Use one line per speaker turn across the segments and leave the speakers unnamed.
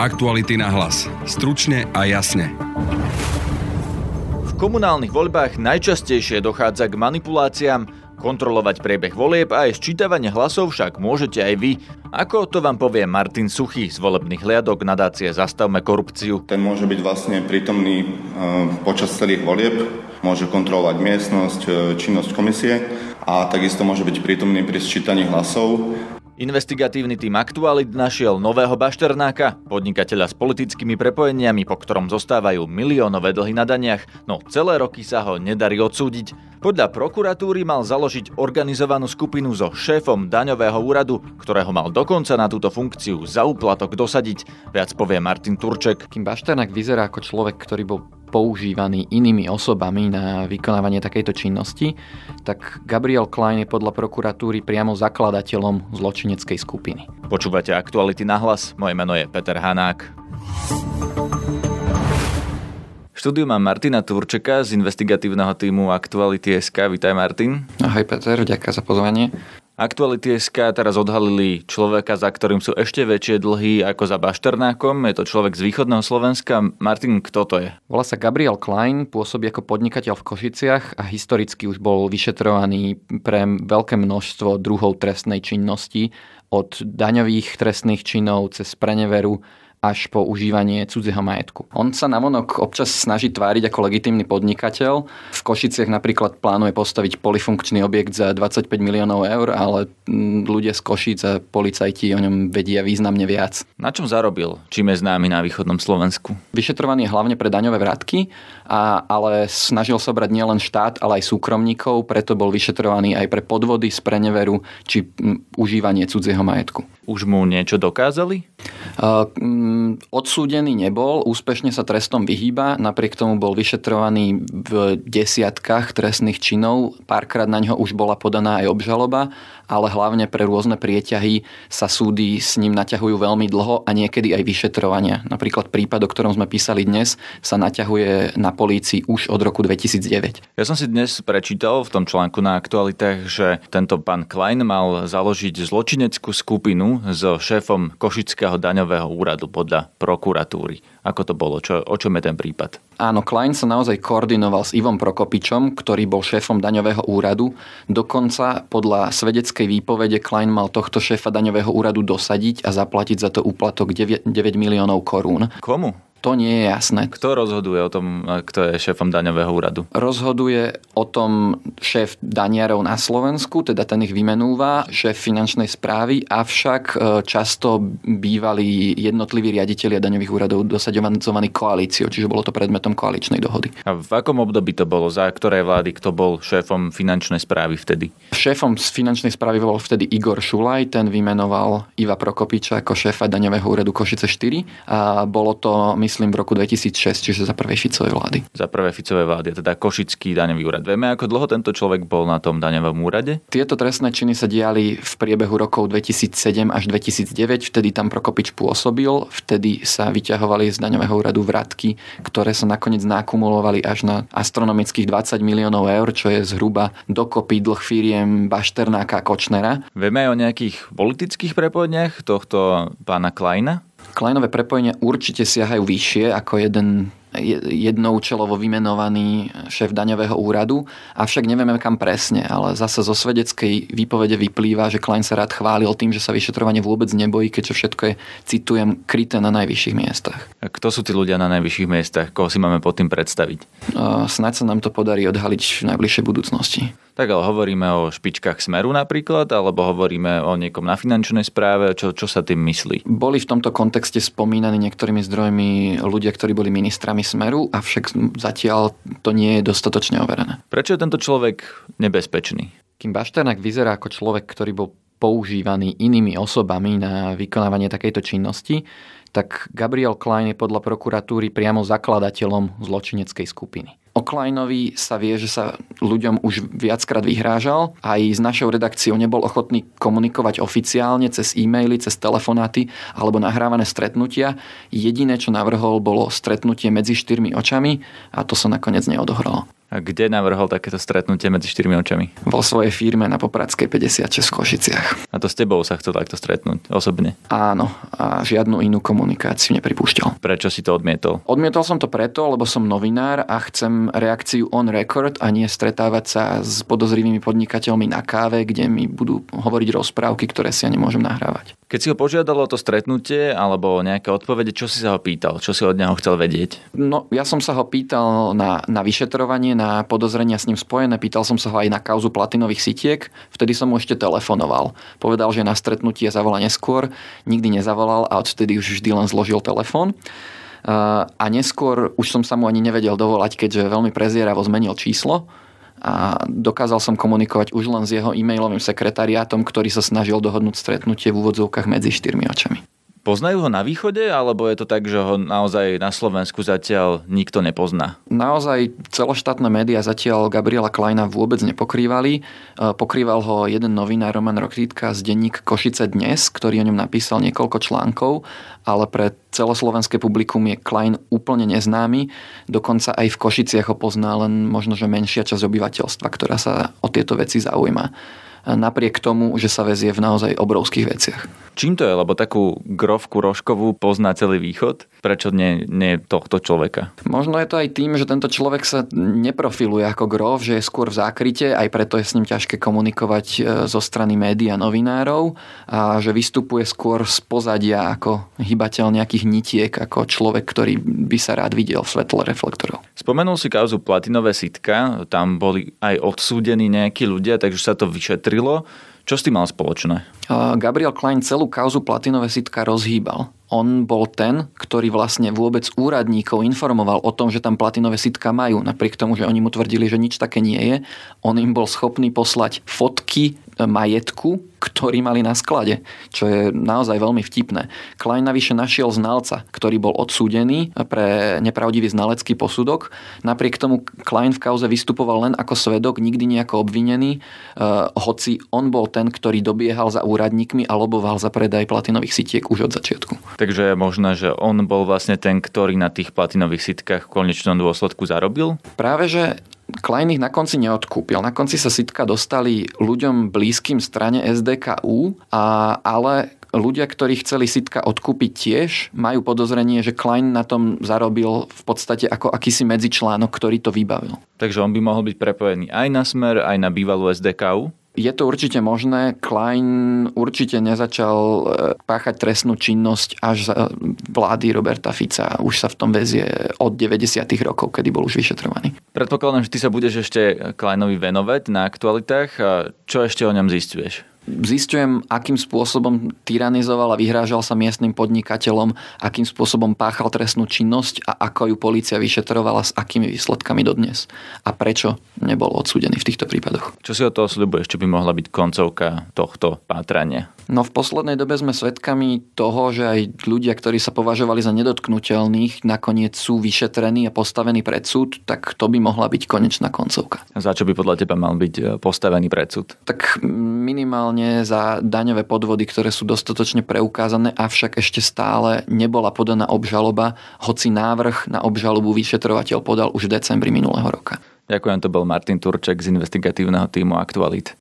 Aktuality na hlas. Stručne a jasne.
V komunálnych voľbách najčastejšie dochádza k manipuláciám, kontrolovať priebeh volieb a aj sčítavanie hlasov však môžete aj vy. Ako to vám povie Martin Suchy z volebných hliadok nadácie Zastavme korupciu.
Ten môže byť vlastne prítomný e, počas celých volieb, môže kontrolovať miestnosť, e, činnosť komisie a takisto môže byť prítomný pri sčítaní hlasov
Investigatívny tým Aktualit našiel nového bašternáka, podnikateľa s politickými prepojeniami, po ktorom zostávajú miliónové dlhy na daniach, no celé roky sa ho nedarí odsúdiť. Podľa prokuratúry mal založiť organizovanú skupinu so šéfom daňového úradu, ktorého mal dokonca na túto funkciu za úplatok dosadiť. Viac povie Martin Turček.
Kým Bašternák vyzerá ako človek, ktorý bol používaný inými osobami na vykonávanie takejto činnosti, tak Gabriel Klein je podľa prokuratúry priamo zakladateľom zločineckej skupiny.
Počúvate aktuality na hlas, moje meno je Peter Hanák. Štúdiu mám Martina Turčeka z investigatívneho týmu Aktuality.sk. Vítaj Martin.
Ahoj Peter, ďakujem za pozvanie.
Aktuality SK teraz odhalili človeka, za ktorým sú ešte väčšie dlhy ako za Bašternákom. Je to človek z východného Slovenska. Martin, kto to je?
Volá sa Gabriel Klein, pôsobí ako podnikateľ v Košiciach a historicky už bol vyšetrovaný pre veľké množstvo druhov trestnej činnosti od daňových trestných činov cez preneveru až po užívanie cudzieho majetku. On sa navonok občas snaží tváriť ako legitímny podnikateľ. V Košiciach napríklad plánuje postaviť polifunkčný objekt za 25 miliónov eur, ale mm, ľudia z Košic a policajti o ňom vedia významne viac.
Na čom zarobil? Čím je známy na východnom Slovensku?
Vyšetrovaný je hlavne pre daňové vratky, a, ale snažil sa brať nielen štát, ale aj súkromníkov, preto bol vyšetrovaný aj pre podvody z preneveru či m, užívanie cudzieho majetku.
Už mu niečo dokázali?
Uh, odsúdený nebol, úspešne sa trestom vyhýba, napriek tomu bol vyšetrovaný v desiatkách trestných činov, párkrát na ňo už bola podaná aj obžaloba, ale hlavne pre rôzne prieťahy sa súdy s ním naťahujú veľmi dlho a niekedy aj vyšetrovania. Napríklad prípad, o ktorom sme písali dnes, sa naťahuje na polícii už od roku 2009.
Ja som si dnes prečítal v tom článku na aktualitách, že tento pán Klein mal založiť zločineckú skupinu so šéfom Košického daňového úradu podľa prokuratúry. Ako to bolo? Čo, o čom je ten prípad?
Áno, Klein sa naozaj koordinoval s Ivom Prokopičom, ktorý bol šéfom daňového úradu. Dokonca podľa svedeckej výpovede Klein mal tohto šéfa daňového úradu dosadiť a zaplatiť za to úplatok 9, 9 miliónov korún.
Komu?
To nie je jasné.
Kto rozhoduje o tom, kto je šéfom daňového úradu?
Rozhoduje o tom šéf daniarov na Slovensku, teda ten ich vymenúva, šéf finančnej správy, avšak e, často bývali jednotliví riaditeľia daňových úradov dosaďovaní koalíciou, čiže bolo to predmetom koaličnej dohody.
A v akom období to bolo? Za ktoré vlády? Kto bol šéfom finančnej správy vtedy?
Šéfom z finančnej správy bol vtedy Igor Šulaj, ten vymenoval Iva Prokopiča ako šéfa daňového úradu Košice 4 a bolo to, myslím, v roku 2006, čiže za prvej Ficovej vlády.
Za prvé Ficovej vlády, teda Košický daňový úrad. Vieme, ako dlho tento človek bol na tom daňovom úrade?
Tieto trestné činy sa diali v priebehu rokov 2007 až 2009, vtedy tam Prokopič pôsobil, vtedy sa vyťahovali z daňového úradu vratky, ktoré sa nakoniec nakumulovali až na astronomických 20 miliónov eur, čo je zhruba dokopy dlh firiem Bašternáka a Kočnera.
Vieme aj o nejakých politických prepojeniach tohto pána Kleina?
Kleinové prepojenia určite siahajú vyššie ako jeden jednoučelovo vymenovaný šéf daňového úradu, avšak nevieme kam presne, ale zase zo svedeckej výpovede vyplýva, že Klein sa rád chválil tým, že sa vyšetrovanie vôbec nebojí, keďže všetko je, citujem, kryté na najvyšších miestach.
A kto sú tí ľudia na najvyšších miestach? Koho si máme pod tým predstaviť?
Snaď sa nám to podarí odhaliť v najbližšej budúcnosti.
Tak ale hovoríme o špičkách Smeru napríklad, alebo hovoríme o niekom na finančnej správe, čo, čo sa tým myslí?
Boli v tomto kontexte spomínaní niektorými zdrojmi ľudia, ktorí boli ministrami Smeru, avšak zatiaľ to nie je dostatočne overené.
Prečo je tento človek nebezpečný?
Kým Bašternák vyzerá ako človek, ktorý bol používaný inými osobami na vykonávanie takejto činnosti, tak Gabriel Klein je podľa prokuratúry priamo zakladateľom zločineckej skupiny. O Kleinovi sa vie, že sa ľuďom už viackrát vyhrážal. Aj s našou redakciou nebol ochotný komunikovať oficiálne cez e-maily, cez telefonáty alebo nahrávané stretnutia. Jediné, čo navrhol, bolo stretnutie medzi štyrmi očami a to sa nakoniec neodohralo.
A kde navrhol takéto stretnutie medzi štyrmi očami?
Vo svojej firme na Popradskej 56 v Košiciach.
A to s tebou sa chcel takto stretnúť osobne?
Áno, a žiadnu inú komunikáciu nepripúšťal.
Prečo si to odmietol?
Odmietol som to preto, lebo som novinár a chcem reakciu on record a nie stretávať sa s podozrivými podnikateľmi na káve, kde mi budú hovoriť rozprávky, ktoré si ja nemôžem nahrávať.
Keď si ho požiadalo to stretnutie alebo nejaké odpovede, čo si sa ho pýtal? Čo si od neho chcel vedieť?
No, ja som sa ho pýtal na, na vyšetrovanie, na podozrenia s ním spojené, pýtal som sa ho aj na kauzu platinových sitiek, vtedy som mu ešte telefonoval. Povedal, že na stretnutie zavolá neskôr, nikdy nezavolal a odtedy už vždy len zložil telefón. A neskôr už som sa mu ani nevedel dovolať, keďže veľmi prezieravo zmenil číslo a dokázal som komunikovať už len s jeho e-mailovým sekretariátom, ktorý sa snažil dohodnúť stretnutie v úvodzovkách medzi štyrmi očami.
Poznajú ho na východe, alebo je to tak, že ho naozaj na Slovensku zatiaľ nikto nepozná?
Naozaj celoštátne médiá zatiaľ Gabriela Kleina vôbec nepokrývali. E, pokrýval ho jeden novinár Roman Rokrítka z denník Košice dnes, ktorý o ňom napísal niekoľko článkov, ale pre celoslovenské publikum je Klein úplne neznámy. Dokonca aj v Košiciach ho pozná len možno, že menšia časť obyvateľstva, ktorá sa o tieto veci zaujíma napriek tomu, že sa vezie v naozaj obrovských veciach.
Čím to je? Lebo takú grovku rožkovú pozná celý východ. Prečo nie, nie tohto človeka?
Možno je to aj tým, že tento človek sa neprofiluje ako grov, že je skôr v zákryte, aj preto je s ním ťažké komunikovať e, zo strany médií a novinárov a že vystupuje skôr z pozadia ako hybateľ nejakých nitiek, ako človek, ktorý by sa rád videl v svetle reflektorov.
Spomenul si kauzu Platinové sitka, tam boli aj odsúdení nejakí ľudia, takže sa to vyšetrilo. Čo s tým mal spoločné?
Gabriel Klein celú kauzu platinové sitka rozhýbal. On bol ten, ktorý vlastne vôbec úradníkov informoval o tom, že tam platinové sitka majú, napriek tomu, že oni mu tvrdili, že nič také nie je. On im bol schopný poslať fotky majetku, ktorý mali na sklade, čo je naozaj veľmi vtipné. Klein navyše našiel znalca, ktorý bol odsúdený pre nepravdivý znalecký posudok. Napriek tomu Klein v kauze vystupoval len ako svedok, nikdy nejako obvinený, eh, hoci on bol ten, ktorý dobiehal za úradníkmi a loboval za predaj platinových sitiek už od začiatku.
Takže je možné, že on bol vlastne ten, ktorý na tých platinových sitkách v konečnom dôsledku zarobil?
Práve, že Klein ich na konci neodkúpil. Na konci sa sitka dostali ľuďom blízkym strane SDKU, a, ale ľudia, ktorí chceli sitka odkúpiť tiež, majú podozrenie, že Klein na tom zarobil v podstate ako akýsi medzičlánok, ktorý to vybavil.
Takže on by mohol byť prepojený aj na smer, aj na bývalú SDKU?
Je to určite možné. Klein určite nezačal e, páchať trestnú činnosť až za vlády Roberta Fica. Už sa v tom vezie od 90. rokov, kedy bol už vyšetrovaný.
Predpokladám, že ty sa budeš ešte Kleinovi venovať na aktualitách. Čo ešte o ňom zistuješ?
Zistujem, akým spôsobom tyranizoval a vyhrážal sa miestnym podnikateľom, akým spôsobom páchal trestnú činnosť a ako ju policia vyšetrovala s akými výsledkami dodnes. A prečo nebol odsúdený v týchto prípadoch.
Čo si o toho sľubuješ, čo by mohla byť koncovka tohto pátrania?
No v poslednej dobe sme svedkami toho, že aj ľudia, ktorí sa považovali za nedotknutelných, nakoniec sú vyšetrení a postavení pred súd, tak to by mohla byť konečná koncovka.
Za čo by podľa teba mal byť e, postavený pred súd?
Tak minimálne za daňové podvody, ktoré sú dostatočne preukázané, avšak ešte stále nebola podaná obžaloba, hoci návrh na obžalobu vyšetrovateľ podal už v decembri minulého roka.
Ďakujem, to bol Martin Turček z investigatívneho týmu Aktualit.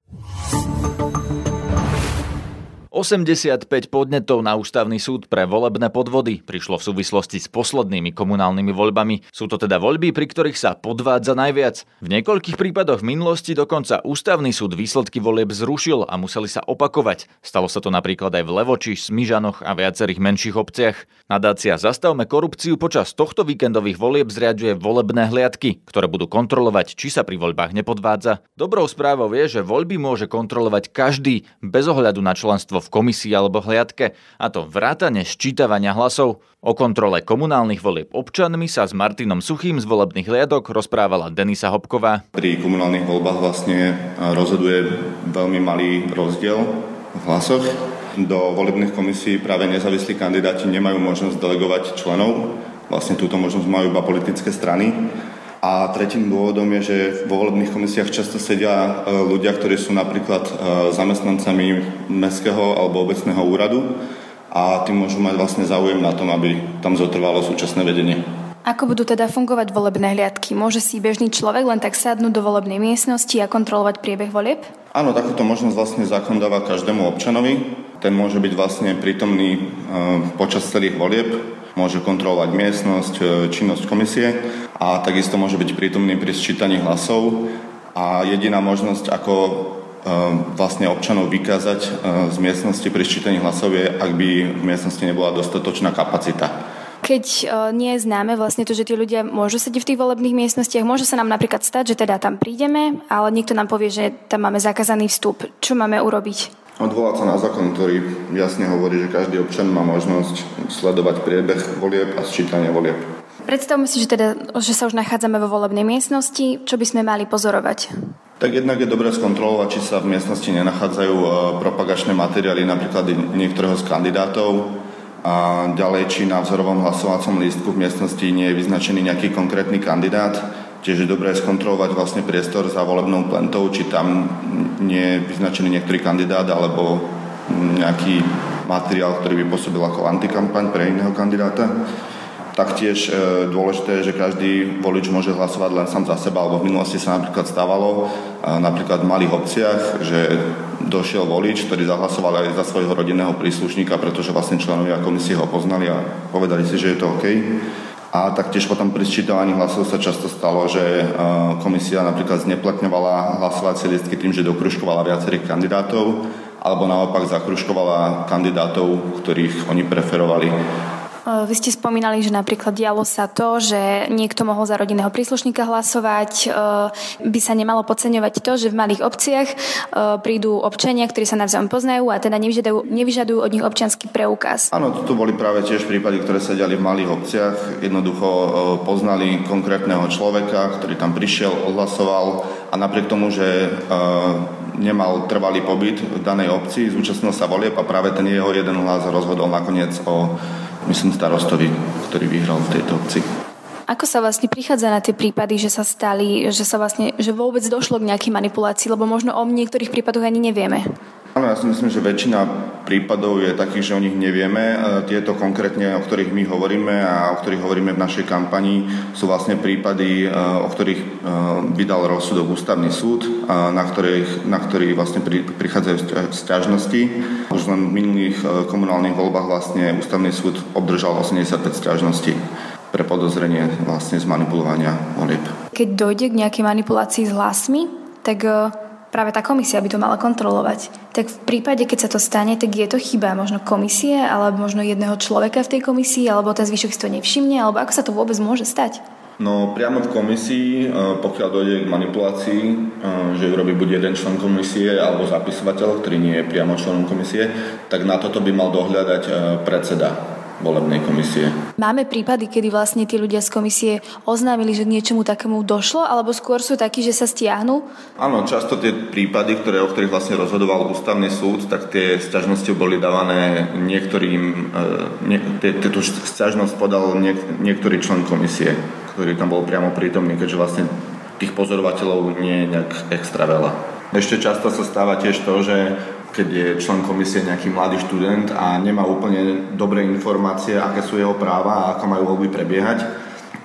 85 podnetov na ústavný súd pre volebné podvody prišlo v súvislosti s poslednými komunálnymi voľbami. Sú to teda voľby, pri ktorých sa podvádza najviac. V niekoľkých prípadoch v minulosti dokonca ústavný súd výsledky volieb zrušil a museli sa opakovať. Stalo sa to napríklad aj v Levoči, Smyžanoch a viacerých menších obciach. Nadácia Zastavme korupciu počas tohto víkendových volieb zriaďuje volebné hliadky, ktoré budú kontrolovať, či sa pri voľbách nepodvádza. Dobrou správou je, že voľby môže kontrolovať každý bez ohľadu na členstvo v komisii alebo hliadke, a to vrátane ščítavania hlasov. O kontrole komunálnych volieb občanmi sa s Martinom Suchým z volebných hliadok rozprávala Denisa Hopková.
Pri komunálnych voľbách vlastne rozhoduje veľmi malý rozdiel v hlasoch. Do volebných komisí práve nezávislí kandidáti nemajú možnosť delegovať členov. Vlastne túto možnosť majú iba politické strany a tretím dôvodom je, že vo volebných komisiách často sedia e, ľudia, ktorí sú napríklad e, zamestnancami mestského alebo obecného úradu a tým môžu mať vlastne záujem na tom, aby tam zotrvalo súčasné vedenie.
Ako budú teda fungovať volebné hliadky? Môže si bežný človek len tak sadnúť do volebnej miestnosti a kontrolovať priebeh volieb?
Áno, takúto možnosť vlastne zákon dáva každému občanovi. Ten môže byť vlastne prítomný e, počas celých volieb, môže kontrolovať miestnosť, e, činnosť komisie a takisto môže byť prítomný pri sčítaní hlasov. A jediná možnosť, ako e, vlastne občanov vykázať z miestnosti pri sčítaní hlasov je, ak by v miestnosti nebola dostatočná kapacita
keď nie je známe vlastne to, že tí ľudia môžu sedieť v tých volebných miestnostiach, môže sa nám napríklad stať, že teda tam prídeme, ale niekto nám povie, že tam máme zakázaný vstup. Čo máme urobiť?
Odvolať sa na zákon, ktorý jasne hovorí, že každý občan má možnosť sledovať priebeh volieb a sčítanie volieb.
Predstavme si, že, teda, že sa už nachádzame vo volebnej miestnosti. Čo by sme mali pozorovať?
Tak jednak je dobré skontrolovať, či sa v miestnosti nenachádzajú e, propagačné materiály napríklad niektorého z kandidátov, a ďalej, či na vzorovom hlasovacom lístku v miestnosti nie je vyznačený nejaký konkrétny kandidát. Tiež je dobré skontrolovať vlastne priestor za volebnou plentou, či tam nie je vyznačený niektorý kandidát alebo nejaký materiál, ktorý by pôsobil ako antikampaň pre iného kandidáta. Taktiež e, dôležité je, že každý volič môže hlasovať len sám za seba, alebo v minulosti sa napríklad stávalo, e, napríklad v malých obciach, že došiel volič, ktorý zahlasoval aj za svojho rodinného príslušníka, pretože vlastne členovia komisie ho poznali a povedali si, že je to OK. A taktiež potom pri sčítavaní hlasov sa často stalo, že e, komisia napríklad zneplatňovala hlasovacie listky tým, že dokružkovala viacerých kandidátov, alebo naopak zakružkovala kandidátov, ktorých oni preferovali.
Eh, vy ste spomínali, že napríklad dialo sa to, že niekto mohol za rodinného príslušníka hlasovať. Eh, by sa nemalo podceňovať to, že v malých obciach eh, prídu občania, ktorí sa navzájom poznajú a teda nevyžadujú, nevyžadujú od nich občianský preukaz.
Áno, tu boli práve tiež prípady, ktoré sa diali v malých obciach. Jednoducho poznali konkrétneho človeka, ktorý tam prišiel, odhlasoval a napriek tomu, že nemal trvalý pobyt v danej obci, zúčastnil sa volieb a práve ten jeho jeden hlas rozhodol nakoniec o myslím, starostovi, ktorý vyhral v tejto obci.
Ako sa vlastne prichádza na tie prípady, že sa stali, že sa vlastne, že vôbec došlo k nejakej manipulácii, lebo možno o niektorých prípadoch ani nevieme?
Áno, ja si myslím, že väčšina prípadov je takých, že o nich nevieme. E, tieto konkrétne, o ktorých my hovoríme a o ktorých hovoríme v našej kampani, sú vlastne prípady, e, o ktorých e, vydal rozsudok ústavný súd, na, ktorých, na ktorý vlastne prichádzajú stiažnosti. Už len v minulých komunálnych voľbách vlastne ústavný súd obdržal 85 stiažností pre podozrenie vlastne z manipulovania volieb.
Keď dojde k nejakej manipulácii s hlasmi, tak práve tá komisia by to mala kontrolovať. Tak v prípade, keď sa to stane, tak je to chyba možno komisie, alebo možno jedného človeka v tej komisii, alebo ten zvyšok si to nevšimne, alebo ako sa to vôbec môže stať?
No priamo v komisii, e, pokiaľ dojde k manipulácii, e, že ju robí buď jeden člen komisie alebo zapisovateľ, ktorý nie je priamo členom komisie, tak na toto by mal dohľadať e, predseda volebnej komisie.
Máme prípady, kedy vlastne tí ľudia z komisie oznámili, že k niečomu takému došlo, alebo skôr sú takí, že sa stiahnu?
Áno, často tie prípady, ktoré, o ktorých vlastne rozhodoval ústavný súd, tak tie sťažnosti boli dávané niektorým, e, nie, tú sťažnosť podal niek, niektorý člen komisie, ktorý tam bol priamo prítomný, keďže vlastne tých pozorovateľov nie je nejak extra veľa. Ešte často sa stáva tiež to, že keď je člen komisie nejaký mladý študent a nemá úplne dobré informácie, aké sú jeho práva a ako majú voľby prebiehať,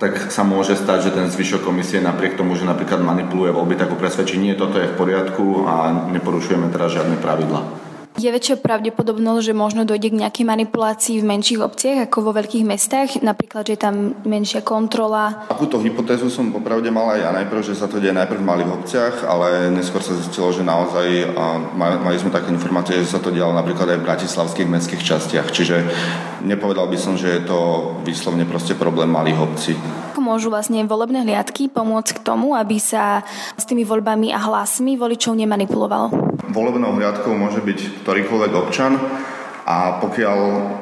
tak sa môže stať, že ten zvyšok komisie napriek tomu, že napríklad manipuluje voľby, tak presvedčí, nie, toto je v poriadku a neporušujeme teraz žiadne pravidla.
Je väčšia pravdepodobnosť, že možno dojde k nejakej manipulácii v menších obciach ako vo veľkých mestách? Napríklad, že je tam menšia kontrola?
Takúto hypotézu som popravde mal aj ja najprv, že sa to deje najprv v malých obciach, ale neskôr sa zistilo, že naozaj mali sme také informácie, že sa to dialo napríklad aj v bratislavských mestských častiach. Čiže nepovedal by som, že je to výslovne proste problém malých obcí.
Môžu vlastne volebné hliadky pomôcť k tomu, aby sa s tými voľbami a hlasmi voličov nemanipulovalo?
Volebnou hliadkou môže byť ktorýkoľvek občan a pokiaľ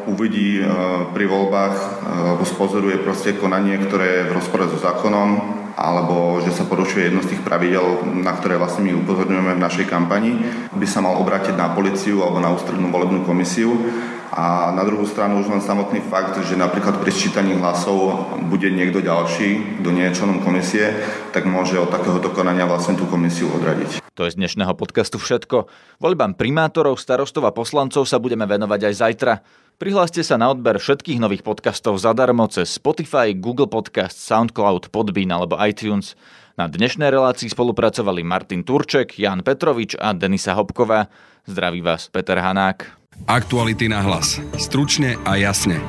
uvidí e, pri voľbách e, alebo spozoruje proste konanie, ktoré je v rozpore so zákonom alebo že sa porušuje jedno z tých pravidel, na ktoré vlastne my upozorňujeme v našej kampani, by sa mal obrátiť na policiu alebo na ústrednú volebnú komisiu a na druhú stranu už len samotný fakt, že napríklad pri sčítaní hlasov bude niekto ďalší, kto nie je členom komisie, tak môže od takéhoto konania vlastne tú komisiu odradiť.
To je z dnešného podcastu všetko. Voľbám primátorov, starostov a poslancov sa budeme venovať aj zajtra. Prihláste sa na odber všetkých nových podcastov zadarmo cez Spotify, Google Podcast, SoundCloud, Podbean alebo iTunes. Na dnešnej relácii spolupracovali Martin Turček, Jan Petrovič a Denisa Hopková. Zdraví vás Peter Hanák.
Aktuality na hlas. Stručne a jasne.